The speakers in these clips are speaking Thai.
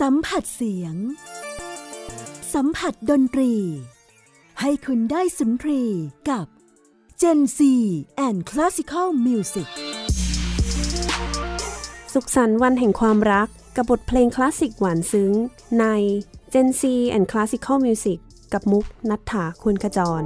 สัมผัสเสียง สัมผัสดนตรี ให้คุณได้สุนทรีกับ Gen C and Classical Music สุขสันต์วันแห่งความรัก กับบทเพลงคลาสสิกหวานซึ้ง ใน Gen C and Classical Music กับมุกนัฐถาคุณขจร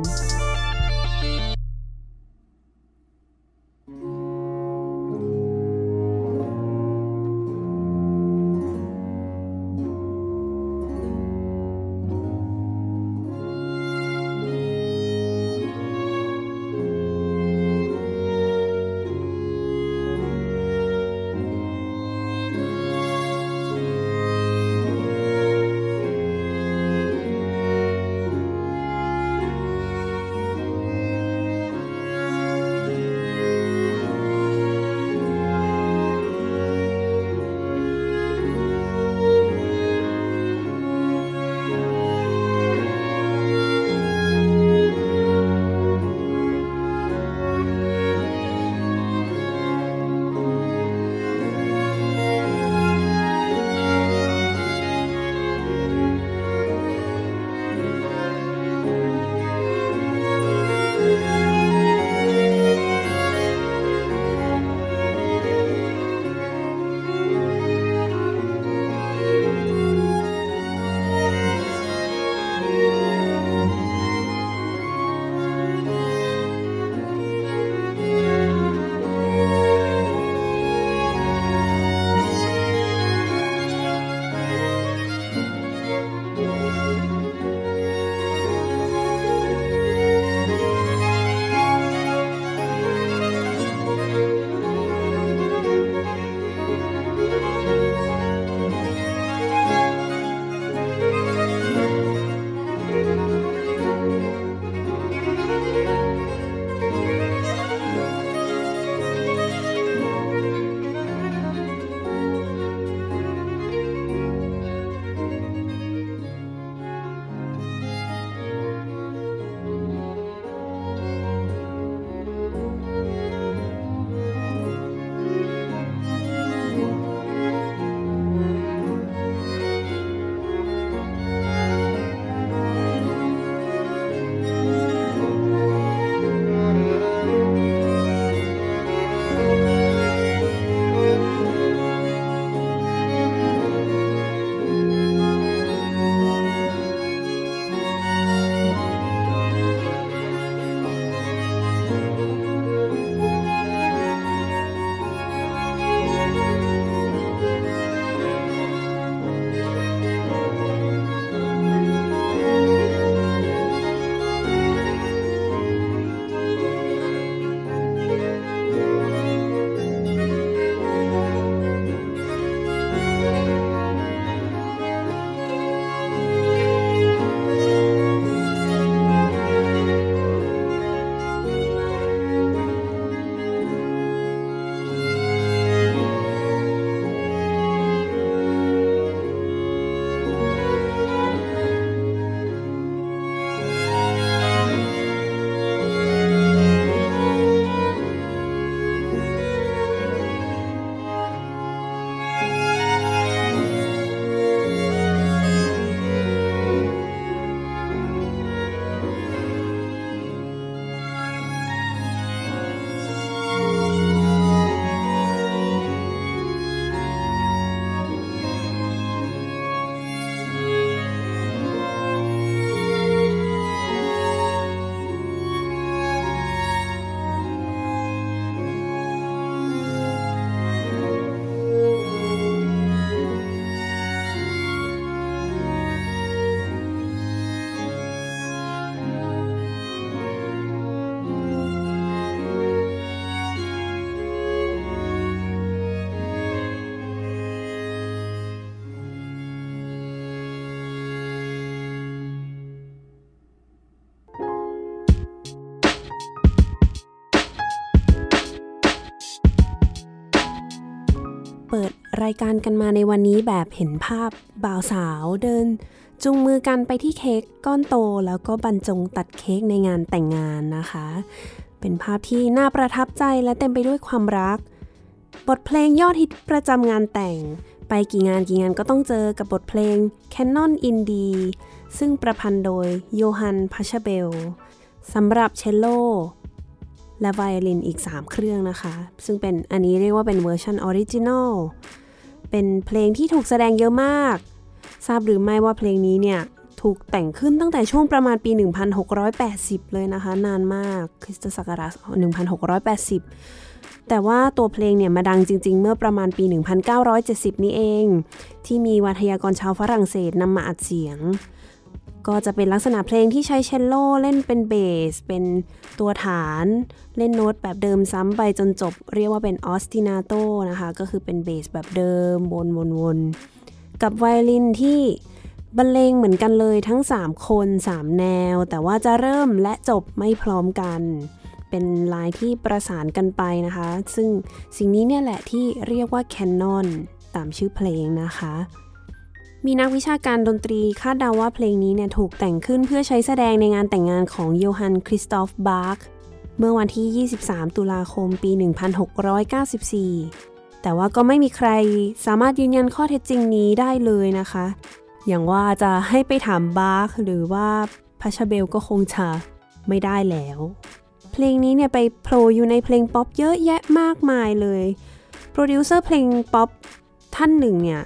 รายการกันมาในวันนี้แบบเห็นภาพบ่าวสาวเดิน จุงมือกันไปที่เค้กก้อนโต แล้วก็บรรจงตัดเค้กในงานแต่งงานนะคะ เป็นภาพที่น่าประทับใจและเต็มไปด้วยความรัก บทเพลงยอดฮิตประจำงานแต่ง ไปกี่งานกี่งานก็ต้องเจอกับบทเพลง Canon i n d i ซึ่งประพันธ์โดยโยฮันพาชเบลสำหรับเชลโลและไวโอลินอีก 3 เครื่องนะคะ ซึ่งเป็นอันนี้เรียกว่าเป็นเวอร์ชัน original เป็นเพลงที่ถูกแสดงเยอะมาก ทราบหรือไม่ว่าเพลงนี้เนี่ยถูกแต่งขึ้นตั้งแต่ช่วงประมาณปี 1680 เลยนะคะ นานมาก คริสตศักราช 1680 แต่ว่าตัวเพลงเนี่ยมาดังจริง ๆ เมื่อประมาณปี 1970 นี้เอง ที่มีวาทยากรชาวฝรั่งเศสนำมาอัดเสียง ก็จะเป็นลักษณะเพลงที่ใช้เชลโลเล่นเป็นเบส เป็นตัวฐาน เล่นโน้ตแบบเดิมซ้ำไปจนจบ เรียกว่าเป็น ostinato นะคะ ก็คือเป็นเบสแบบเดิมวนวนวนกับไวโอลินที่บรรเลงเหมือนกันเลยทั้ง 3 คน 3 แนว แต่ว่าจะเริ่มและจบไม่พร้อมกัน เป็นลายที่ประสานกันไปนะคะ ซึ่งสิ่งนี้เนี่ยแหละที่เรียกว่า canon ตามชื่อเพลงนะคะ มีนักวิชาการดนตรีคาดเดาว่าเพลงนี้เนี่ยถูกแต่งขึ้นเพื่อใช้แสดงในงานแต่งงานของโยฮันคริสตอฟบาร์กเมื่อวันที่ 23 ตุลาคมปี 1694 แต่ว่าก็ไม่มีใครสามารถยืนยันข้อเท็จจริงนี้ได้เลยนะคะ อย่างว่าจะให้ไปถามบาร์กหรือว่าพัชเบลก็คงจะไม่ได้แล้ว เพลงนี้เนี่ยไปโผล่อยู่ในเพลงป๊อปเยอะแยะมากมายเลย โปรดิวเซอร์เพลงป๊อปท่านหนึ่งเนี่ย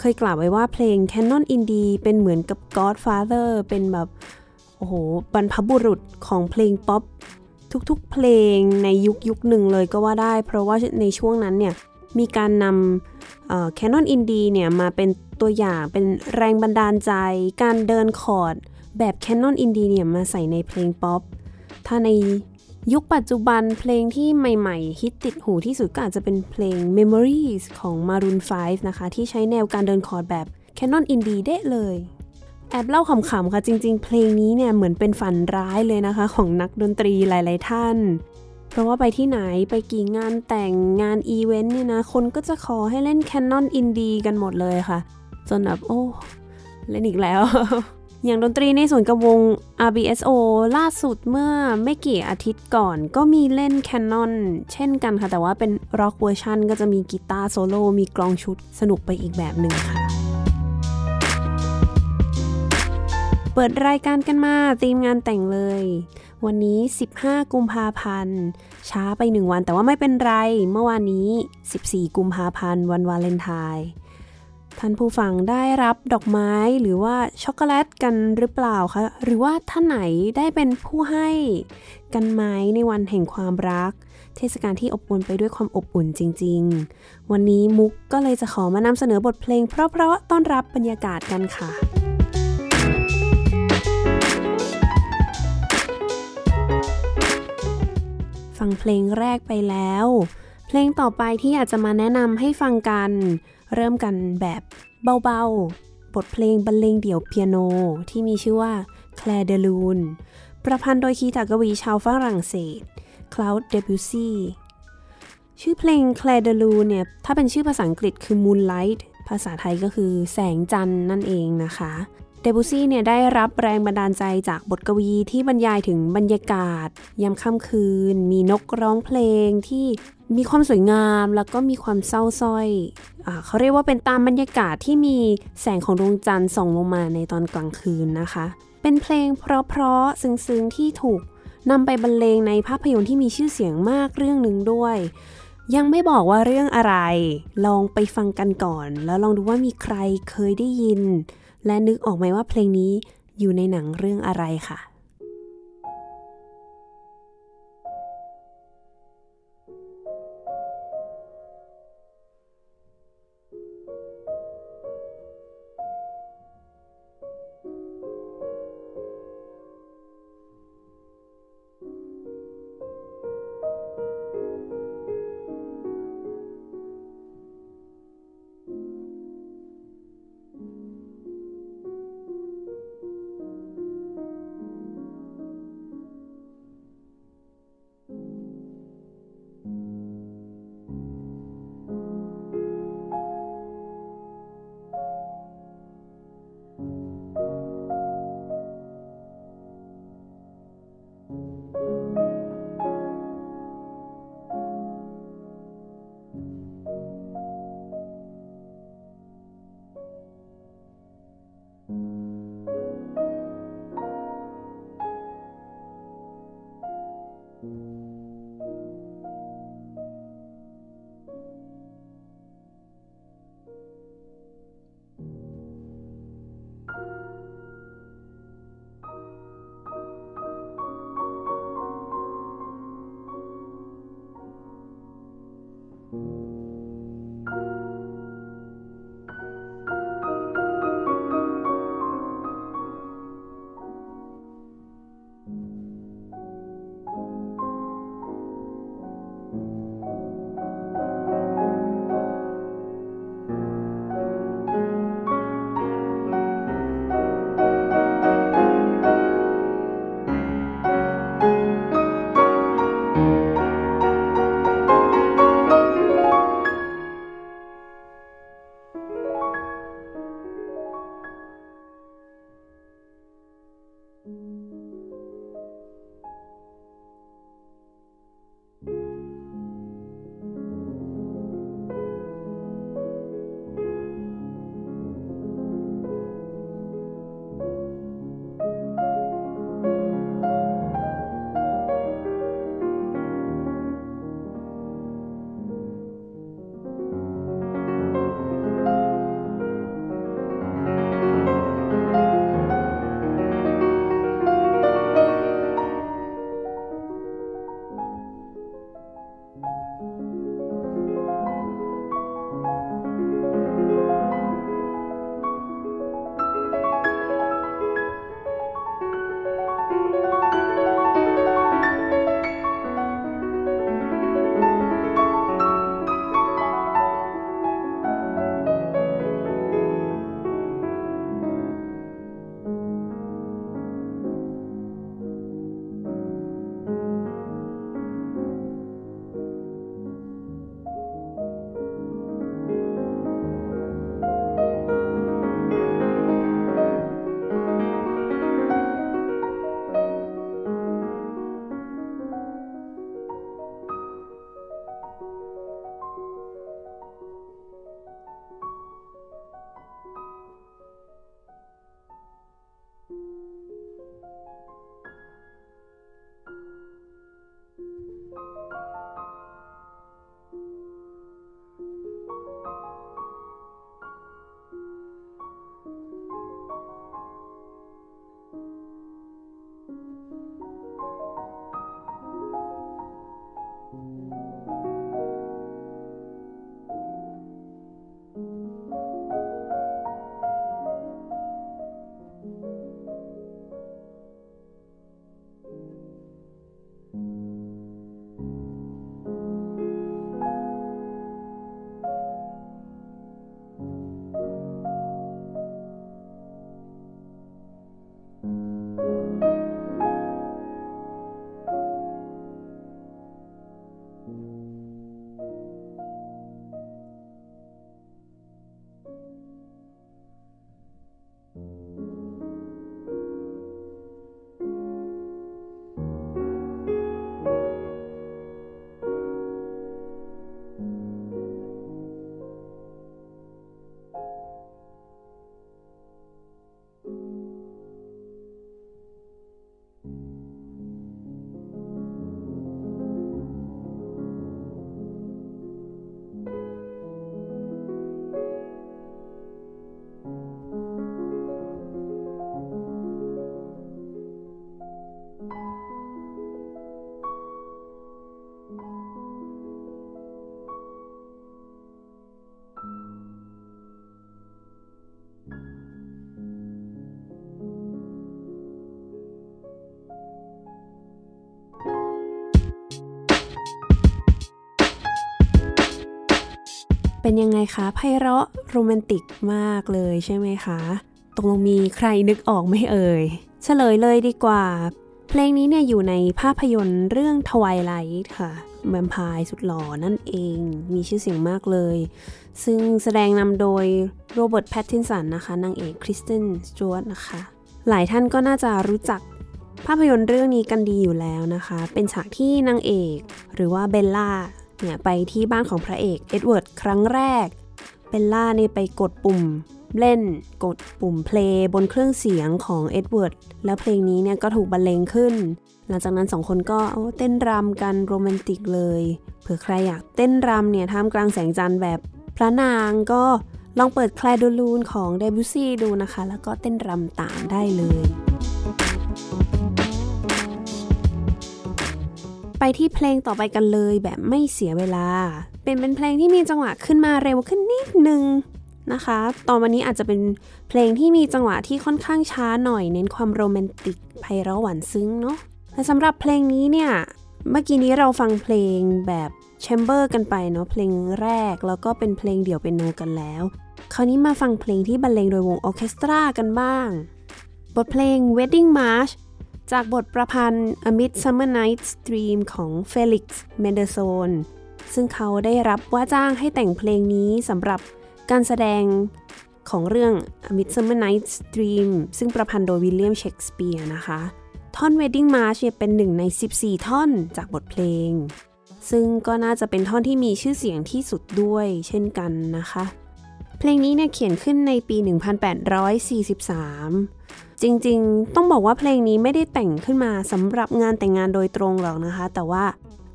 เคยกล่าวไว้ว่าเพลง Canon in D เป็นเหมือนกับ Godfather เป็นแบบ โอ้โห บรรพบุรุษของเพลงป๊อปทุกๆ เพลงในยุคยุคหนึ่งเลยก็ว่าได้ เพราะว่าในช่วงนั้นเนี่ย มีการนำ Canon in D เนี่ย มาเป็นตัวอย่างเป็นแรงบันดาลใจ การเดินคอร์ดแบบ Canon in D เนี่ย มาใส่ในเพลงป๊อปถ้าใน ยุคปัจจุบันเพลงที่ใหม่ ๆ ฮิตติดหูที่สุดก็อาจจะเป็นเพลง Memories ของ Maroon 5 นะคะ ที่ใช้แนวการเดินคอร์ดแบบ Canon Indie เด้เลย แอบเล่าขำๆค่ะ จริง ๆ เพลงนี้เนี่ยเหมือนเป็นฝันร้ายเลยนะคะ ของนักดนตรีหลาย ๆ ท่าน เพราะว่าไปที่ไหนไปกี่งานแต่งงานอีเวนต์เนี่ยนะ คนก็จะขอให้เล่น Canon Indie กันหมดเลยค่ะ จนแบบโอ้ เล่นอีกแล้ว อย่างดนตรีในส่วนกระวง RBSO ล่าสุดเมื่อไม่กี่อาทิตย์ก่อน ก็มีเล่น Canon เช่นกันค่ะ แต่ว่าเป็นrock version ก็จะมีกีตาร์โซโล่มีกลองชุดสนุกไปอีกแบบหนึ่งค่ะ เปิดรายการกันมาตีมงานแต่งเลย วันนี้ 15 กุมภาพันธ์ ช้าไปหนึ่งวันแต่ว่าไม่เป็นไร เมื่อวานนี้ 14 กุมภาพันธ์ วันวาเลนไทน์ ท่านผู้ฟังได้รับดอกไม้หรือว่าช็อกโกแลตกันหรือเปล่าคะ หรือว่าท่านไหนได้เป็นผู้ให้กันไม้ในวันแห่งความรัก เทศกาลที่อบอุ่นไปด้วยความอบอุ่นจริง ๆ วันนี้มุกก็เลยจะขอมานำเสนอบทเพลง เพราะๆต้อนรับบรรยากาศกันค่ะฟังเพลงแรกไปแล้ว เพลงต่อไปที่อยากจะมาแนะนำให้ฟังกัน เริ่มกันแบบเบาๆ บทเพลงบรรเลงเดี่ยวเปียโน ที่มีชื่อว่า Claire de Lune ประพันธ์โดยคีตากวีชาวฝรั่งเศส Claude Debussy ชื่อเพลง Clair de Lune เนี่ย ถ้าเป็นชื่อภาษาอังกฤษคือ Moonlight ภาษาไทยก็คือแสงจันทร์นั่นเองนะคะเดบูซี่เนี่ยได้รับแรงบันดาลใจจากบทกวีที่บรรยายถึงบรรยากาศ ยามค่ำคืน มีนกร้องเพลงที่ มีความสวยงามแล้วก็มีความเศร้าส้อยอเขาเรียกว่าเป็นตามบรรยากาศที่มีแสงของดวงจันทร์ส่องลงมาในตอนกลางคืนนะคะ เป็นเพลงเพราะๆซึ้งๆที่ถูกนำไปบรรเลงในภาพยนตร์ที่มีชื่อเสียงมากเรื่องหนึ่งด้วย ยังไม่บอกว่าเรื่องอะไร ลองไปฟังกันก่อน แล้วลองดูว่ามีใครเคยได้ยิน และนึกออกไหมว่าเพลงนี้อยู่ในหนังเรื่องอะไรค่ะ เป็นยังไงคะไพเราะโรแมนติกมากเลยใช่ไหมคะตกลงมีใครนึกออกไหมเอ่ยเฉลยเลยดีกว่า เพลงนี้เนี่ยอยู่ในภาพยนตร์เรื่อง Twilight ค่ะแวมไพร์สุดหล่อนั่นเองมีชื่อเสียงมากเลย ซึ่งแสดงนำโดยโรเบิร์ตแพตตินสันนะคะนางเอกคริสเตนสจวตนะคะ หลายท่านก็น่าจะรู้จักภาพยนตร์เรื่องนี้กันดีอยู่แล้วนะคะ เป็นฉากที่นางเอก หรือว่าเบลล่า เนี่ยไปที่บ้านของพระเอกเอ็ดเวิร์ดครั้งแรกเบลล่าเนี่ยไปกดปุ่มเล่นกดปุ่มเพลงบนเครื่องเสียงของเอ็ดเวิร์ดแล้วเพลงนี้เนี่ยก็ถูกบรรเลงขึ้น หลังจากนั้นสองคนก็เต้นรำกันโรแมนติกเลย เผื่อใครอยากเต้นรำเนี่ยท่ามกลางแสงจันทร์แบบพระนางก็ลองเปิด Clair de Lune ของเดบิวซี่ดูนะคะ แล้วก็เต้นรำตามได้เลย ไปที่เพลงต่อไปกันเลยแบบไม่เสียเวลา เป็นเป็นเพลงที่มีจังหวะขึ้นมาเร็วขึ้นนิดนึงนะคะ ตอนวันนี้อาจจะเป็นเพลงที่มีจังหวะที่ค่อนข้างช้าหน่อย เน้นความโรแมนติกไพเราะหวานซึ้งเนาะแต่สำหรับเพลงนี้เนี่ย เมื่อกี้นี้เราฟังเพลงแบบ chamber กันไปเนาะเพลงแรกแล้วก็เป็นเพลงเดี่ยวเปียโนกันแล้ว คราวนี้มาฟังเพลงที่บรรเลงโดยวงออเคสตรากันบ้าง บทเพลง Wedding March จากบทประพันธ์ A Midsummer Night's Dream ของ Felix Mendelssohn ซึ่งเขาได้รับว่าจ้างให้แต่งเพลงนี้สำหรับการแสดงของเรื่อง A Midsummer Night's Dream ซึ่งประพันธ์โดยวิลเลียมเชกสเปียร์นะคะ ท่อน Wedding March เป็นหนึ่งใน 14 ท่อนจากบทเพลง ซึ่งก็น่าจะเป็นท่อนที่มีชื่อเสียงที่สุดด้วยเช่นกันนะคะ เพลงนี้เนี่ยเขียนขึ้นในปี 1843 จริงๆ ต้องบอกว่าเพลงนี้ไม่ได้แต่งขึ้นมาสำหรับงานแต่งงานโดยตรงหรอกนะคะ แต่ว่า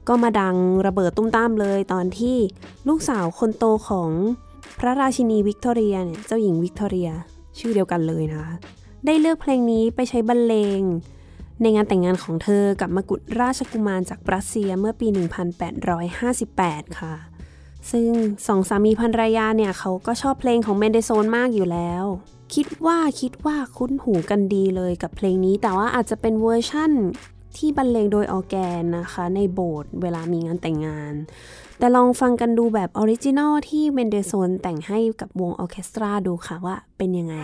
ก็มาดังระเบิดตุ้มตามเลยตอนที่ลูกสาวคนโตของพระราชินีวิกตอเรียเนี่ยเจ้าหญิงวิกตอเรียชื่อเดียวกันเลยนะคะ ได้เลือกเพลงนี้ไปใช้บรรเลง ในงานแต่งงานของเธอกับมกุฎราชกุมารจากรัสเซียเมื่อปี 1858 ค่ะ ซึ่งสองสามีภรรยาเนี่ยเขาก็ชอบเพลงของเมนเดโซนมากอยู่แล้ว คิดว่าคิดว่าคุ้นหูกันดีเลยกับเพลงนี้ แต่ว่าอาจจะเป็นเวอร์ชั่นที่บรรเลงโดยออแกนนะคะ ในโบสถ์เวลามีงานแต่งงาน แต่ลองฟังกันดูแบบ original ที่เมนเดโซนแต่งให้กับวงออเคสตราดูค่ะว่าเป็นยังไง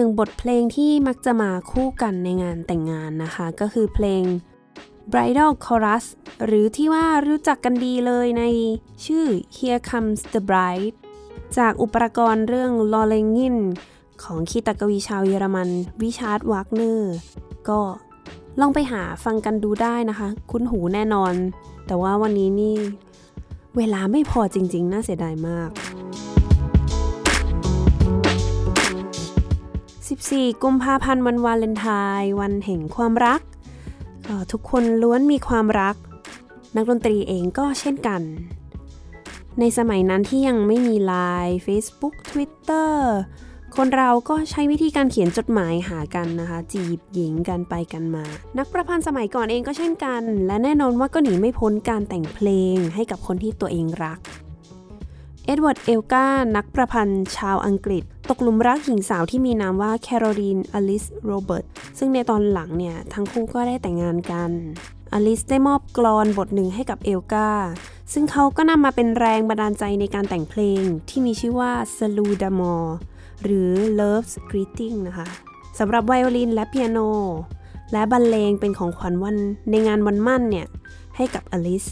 หนึ่งบทเพลงที่มักจะมาคู่กันในงานแต่งงานนะคะ ก็คือเพลง Bridal Chorus หรือที่ว่ารู้จักกันดีเลยในชื่อ Here Comes the Bride จากอุปกรณ์เรื่อง l o l e n g i n ของคีตกวีชาวเยอรมันริชาร์ดวากเนอร์ก็ลองไปหาฟังกันดูได้นะคะ คุ้นหูแน่นอน แต่ว่าวันนี้นี่ เวลาไม่พอจริงๆ น่าเสียดายมาก 14 กุมภาพันธ์วันวาเลนไทน์วันแห่งความรัก ทุกคนล้วนมีความรัก นักดนตรีเองก็เช่นกัน ในสมัยนั้นที่ยังไม่มีไลน์ Facebook Twitter คนเราก็ใช้วิธีการเขียนจดหมายหากันนะคะ จีบหญิงกันไปกันมา นักประพันธ์สมัยก่อนเองก็เช่นกัน และแน่นอนว่าก็หนีไม่พ้นการแต่งเพลงให้กับคนที่ตัวเองรัก เอ็ดเวิร์ด เอลกา นักประพันธ์ชาวอังกฤษ ตกหลุมรักหญิงสาวที่มีนามว่าแคโรลีนอลิสโรเบิร์ตซึ่งในตอนหลังเนี่ย ทั้งคู่ก็ได้แต่งงานกันอลิสได้มอบกลอนบทหนึ่งให้กับเอลกาซึ่งเขาก็นำมาเป็นแรงบันดาลใจในการแต่งเพลงที่มีชื่อว่า s a l u d a m o r หรือ Love's Greeting นะคะสำหรับไวโอลินและเปียโน และบรรเลงเป็นของขวัญวันในงานวันหมั้นเนี่ย ให้กับอลิส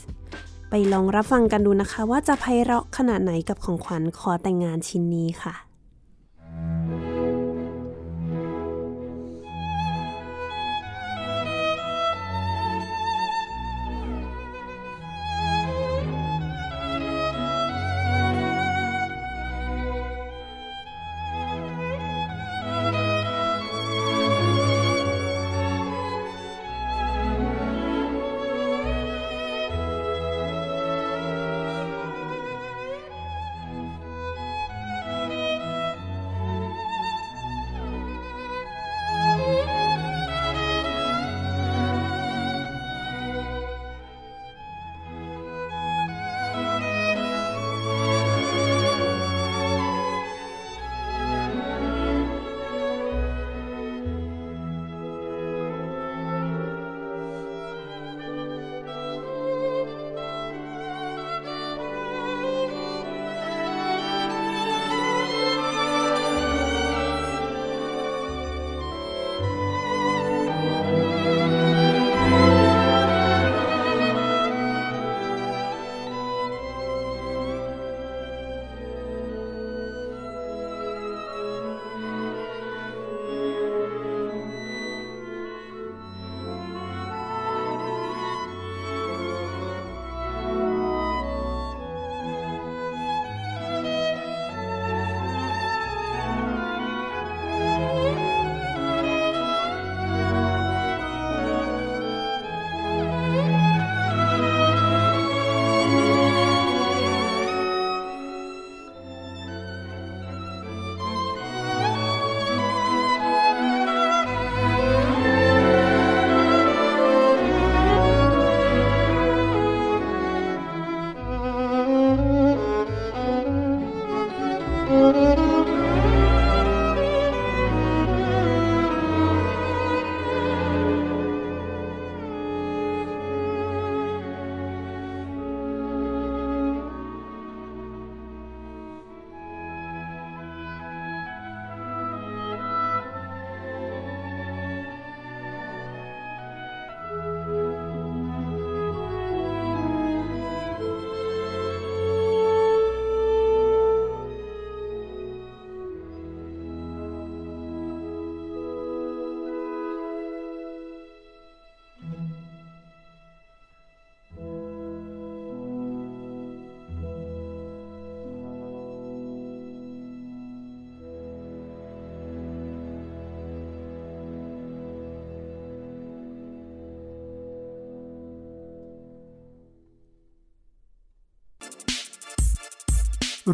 ไปลองรับฟังกันดูนะคะว่าจะไพเราะขนาดไหนกับของขวัญขอแต่งงานชิ้นนี้ค่ะ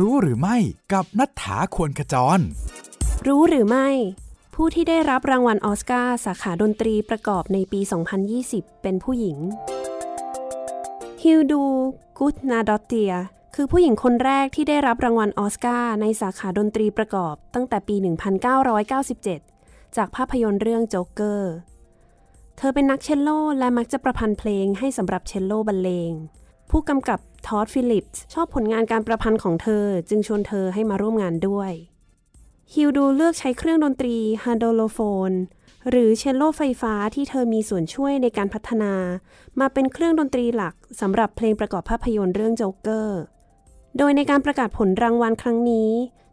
รู้หรือไม่กับนัฐธาควรขจร รู้หรือไม่ ผู้ที่ได้รับรางวัลออสการ์สาขาดนตรีประกอบในปี 2020 เป็นผู้หญิง ฮิลดู กุตนาดอตเตีย คือผู้หญิงคนแรกที่ได้รับรางวัลออสการ์ในสาขาดนตรีประกอบตั้งแต่ปี 1997 จากภาพยนตร์เรื่องโจ๊กเกอร์เธอเป็นนักเชลโลและมักจะประพันธ์เพลงให้สำหรับเชลโลบรรเลง ผู้กำกับ ทอดฟิลิปส์ชอบผลงานการประพันธ์ของเธอ จึงชวนเธอให้มาร่วมงานด้วย ฮิวดูเลือกใช้เครื่องดนตรี halldorophone หรือเชลโลไฟฟ้าที่เธอมีส่วนช่วยในการพัฒนา มาเป็นเครื่องดนตรีหลักสำหรับเพลงประกอบภาพยนตร์เรื่องโจ๊กเกอร์ โดยในการประกาศผลรางวัลครั้งนี้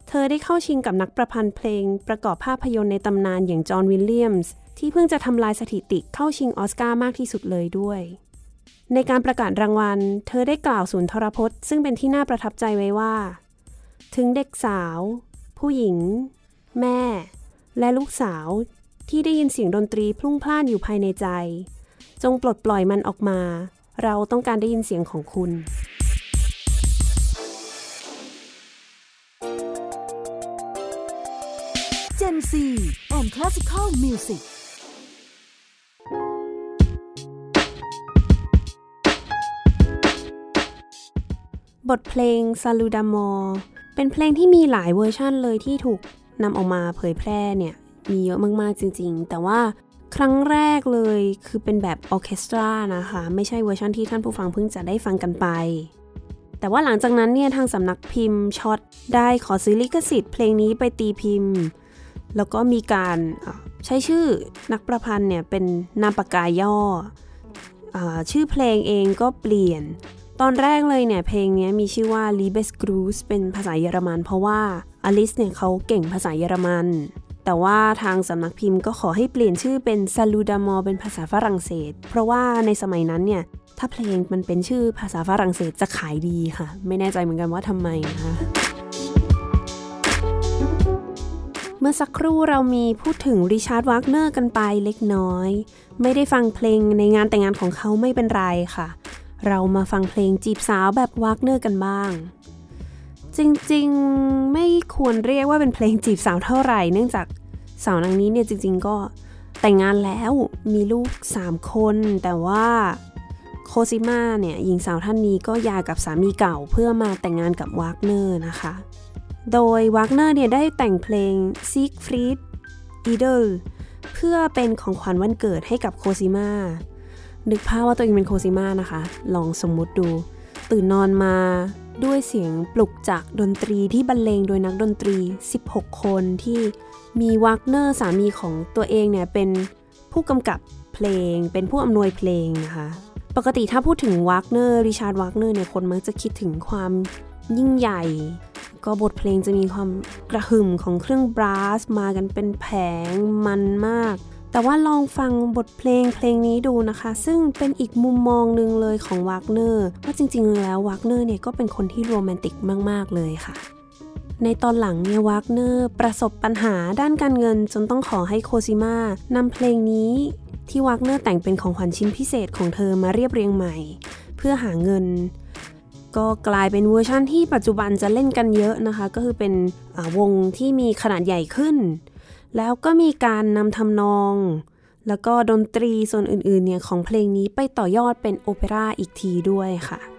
เธอได้เข้าชิงกับนักประพันธ์เพลงประกอบภาพยนตร์ในตำนานอย่างจอห์นวิลเลียมส์ที่เพิ่งจะทำลายสถิติเข้าชิงออสการ์มากที่สุดเลยด้วย ในการประกาศรางวัล เธอได้กล่าวสุนทรพจน์ ซึ่งเป็นที่น่าประทับใจไว้ว่า ถึงเด็กสาว ผู้หญิง แม่ และลูกสาว ที่ได้ยินเสียงดนตรีพลุ่งพล่านอยู่ภายในใจ จงปลดปล่อยมันออกมา เราต้องการได้ยินเสียงของคุณ Gen Z and Classical Music บทเพลง s a l u d a m o r เป็นเพลงที่มีหลายเวอร์ชันเลยที่ถูกนำออกมาเผยแพร่เนี่ย มีเยอะมากๆจริง ๆ แต่ว่าครั้งแรกเลยคือเป็นแบบออเคสตรานะคะ ไม่ใช่เวอร์ชันที่ท่านผู้ฟังเพิ่งจะได้ฟังกันไป แต่ว่าหลังจากนั้นเนี่ย ทางสำนักพิมพ์ช็อตได้ขอซื้อลิขสิทธิ์เพลงนี้ไปตีพิมพ์ แล้วก็มีการใช้ชื่อนักประพันธ์เนี่ยเป็นนามปากกาย่ออชื่อเพลงเองก็เปลี่ยน ตอนแรกเลยเนี่ยเพลงนี้มีชื่อว่า Liebesgruß เป็นภาษาเยอรมัน เพราะว่าอลิสเนี่ยเขาเก่งภาษาเยอรมัน แต่ว่าทางสำนักพิมพ์ก็ขอให้เปลี่ยนชื่อเป็น Salut d'amour เป็นภาษาฝรั่งเศส เพราะว่าในสมัยนั้นเนี่ยถ้าเพลงมันเป็นชื่อภาษาฝรั่งเศสจะขายดีค่ะ ไม่แน่ใจเหมือนกันว่าทำไมนะคะเมื่อสักครู่เรามีพูดถึงริชาร์ดวากเนอร์กันไปเล็กน้อย ไม่ได้ฟังเพลงในงานแต่งงานของเขาไม่เป็นไรค่ะ เรามาฟังเพลงจีบสาวแบบวากเนอร์กันบ้าง จริงๆไม่ควรเรียกว่าเป็นเพลงจีบสาวเท่าไหร่ เนื่องจากสาวนางนี้เนี่ยจริง ๆ ก็แต่งงานแล้วมีลูก 3 คน แต่ว่าโคซิมาเนี่ยหญิงสาวท่านนี้ก็หย่ากับสามีเก่าเพื่อมาแต่งงานกับวากเนอร์นะคะ โดยวากเนอร์เนี่ยได้แต่งเพลงSiegfried Idyll เพื่อเป็นของขวัญวันเกิดให้กับโคซิมา นึกภาพว่าตัวเองเป็นโคซิมานะคะ ลองสมมุติดู ตื่นนอนมาด้วยเสียงปลุกจากดนตรีที่บรรเลงโดยนักดนตรี 16 คนที่มีวากเนอร์สามีของตัวเองเนี่ยเป็นผู้กำกับเพลง เป็นผู้อำนวยเพลงนะคะ ปกติถ้าพูดถึงวากเนอร์ริชาร์ดวากเนอร์เนี่ยคนมักจะคิดถึงความยิ่งใหญ่ ก็บทเพลงจะมีความกระหึ่มของเครื่อง brass มากันเป็นแผงมันมาก แต่ว่าลองฟังบทเพลงเพลงนี้ดูนะคะ ซึ่งเป็นอีกมุมมองหนึ่งเลยของวากเนอร์ว่าจริง ๆ แล้ววากเนอร์เนี่ยก็เป็นคนที่โรแมนติกมาก ๆ เลยค่ะ ในตอนหลังเนี่ยวากเนอร์ประสบปัญหาด้านการเงิน จนต้องขอให้โคซิมานำเพลงนี้ที่วากเนอร์แต่งเป็นของขวัญชิ้นพิเศษของเธอมาเรียบเรียงใหม่ เพื่อหาเงิน ก็กลายเป็นเวอร์ชั่นที่ปัจจุบันจะเล่นกันเยอะนะคะ ก็คือเป็นวงที่มีขนาดใหญ่ขึ้น แล้วก็มีการนำทำนอง แล้วก็ดนตรีส่วนอื่นๆเนี่ยของเพลงนี้ไปต่อยอดเป็นโอเปร่าอีกทีด้วยค่ะ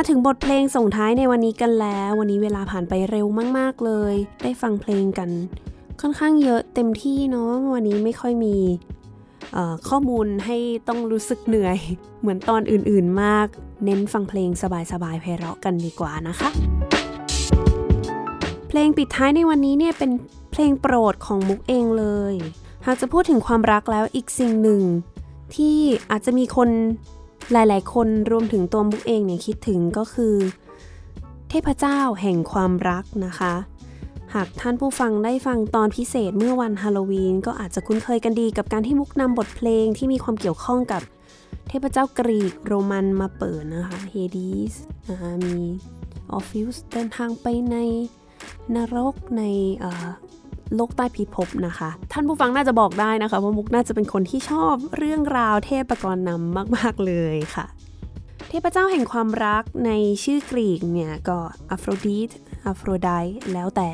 มาถึงบทเพลงส่งท้ายในวันนี้กันแล้ว วันนี้เวลาผ่านไปเร็วมาก ๆ เลย ได้ฟังเพลงกัน ค่อนข้างเยอะเต็มที่เนาะวันนี้ไม่ค่อยมีข้อมูลให้ต้องรู้สึกเหนื่อย เหมือนตอนอื่นๆมาก เน้นฟังเพลงสบายๆไพเราะกันดีกว่านะคะ เพลงปิดท้ายในวันนี้เนี่ยเป็นเพลงโปรดของมุกเองเลย หากจะพูดถึงความรักแล้วอีกสิ่งหนึ่ง ที่อาจจะมีคน หลายๆ คนรวมถึงตัวมุกเองเนี่ยคิดถึงก็คือ เทพเจ้าแห่งความรักนะคะ หากท่านผู้ฟังได้ฟังตอนพิเศษเมื่อวันฮาโลวีน ก็อาจจะคุ้นเคยกันดีกับการที่มุกนำบทเพลงที่มีความเกี่ยวข้องกับเทพเจ้ากรีกโรมันมาเปิดนะคะเฮดีสนะคะมีออร์ฟิอุสเดินทางไปในนรกใน โลกใต้พิภพนะคะ ท่านผู้ฟังน่าจะบอกได้นะคะว่ามุกน่าจะเป็นคนที่ชอบเรื่องราวเทพกรนำมาก ๆ เลยค่ะ เทพเจ้าแห่งความรักในชื่อกรีกเนี่ยก็อัฟโรดิตอัฟโรไดแล้วแต่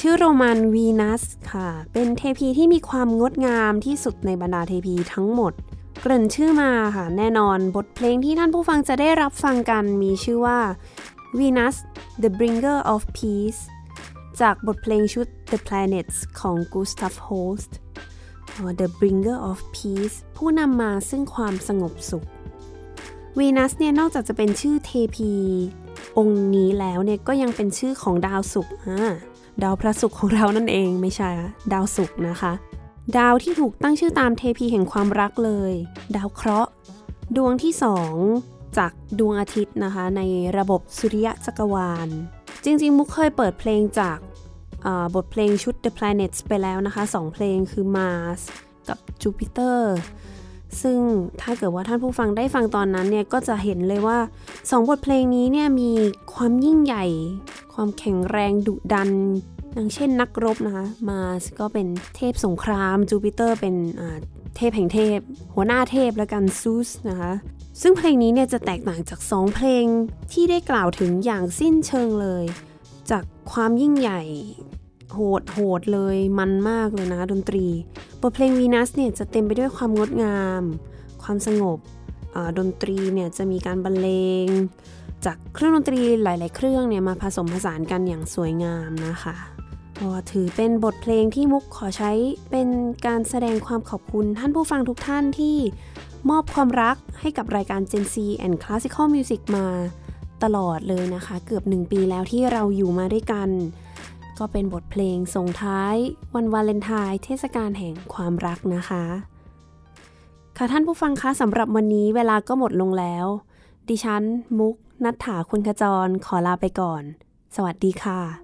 ชื่อโรมันวีนัสค่ะ เป็นเทพีที่มีความงดงามที่สุดในบรรดาเทพีทั้งหมดเกริ่นชื่อมาค่ะแน่นอนบทเพลงที่ท่านผู้ฟังจะได้รับฟังกันมีชื่อว่า Venus the Bringer of Peace จากบทเพลงชุด The Planets ของ Gustav Holst The Bringer of Peace ผู้นำมาซึ่งความสงบสุขวีนัสเนี่ยนอกจากจะเป็นชื่อเทพีองค์นี้แล้วเนี่ยก็ยังเป็นชื่อของดาวศุกร์ดาวพระศุกร์ของเรานั่นเองไม่ใช่ดาวศุกร์นะคะ ดาวที่ถูกตั้งชื่อตามเทพีแห่งความรักเลย ดาวเคราะห์ ดวงที่สองจากดวงอาทิตย์นะคะ ในระบบสุริยะจักรวาล จริงๆ มุกเคยเปิดเพลงจาก บทเพลงชุด The Planets ไปแล้วนะคะสองเพลงคือ Mars กับ Jupiter ซึ่งถ้าเกิดว่าท่านผู้ฟังได้ฟังตอนนั้นเนี่ย ก็จะเห็นเลยว่า 2 บทเพลงนี้เนี่ย มีความยิ่งใหญ่ ความแข็งแรงดุดันอย่างเช่นนักรบนะคะ Mars ก็เป็นเทพสงคราม Jupiter เป็นเทพแห่งเทพ หัวหน้าเทพและกันซูสนะคะซึ่งเพลงนี้เนี่ยจะแตกต่างจาก 2 เพลงที่ได้กล่าวถึงอย่างสิ้นเชิงเลย จากความยิ่งใหญ่ โหดโหดเลยมันมากเลยนะดนตรี บทเพลงวีนัสเนี่ยจะเต็มไปด้วยความงดงาม ความสงบดนตรีเนี่ยจะมีการบรรเลง จากเครื่องดนตรีหลาย ๆ เครื่องเนี่ยมาผสมผสานกันอย่างสวยงามนะคะถือเป็นบทเพลงที่มุกขอใช้เป็นการแสดงความขอบคุณท่านผู้ฟังทุกท่านที่มอบความรักให้กับรายการ Gen C and Classical Music มาตลอดเลยนะคะ เกือบ 1 ปีแล้วที่เราอยู่มาด้วยกัน ก็เป็นบทเพลงส่งท้าย วันวาเลนไทน์เทศกาลแห่งความรักนะคะ ค่ะท่านผู้ฟังคะสำหรับวันนี้เวลาก็หมดลงแล้ว ดิฉัน มุกนัฐถาคุณขจรขอลาไปก่อน สวัสดีค่ะ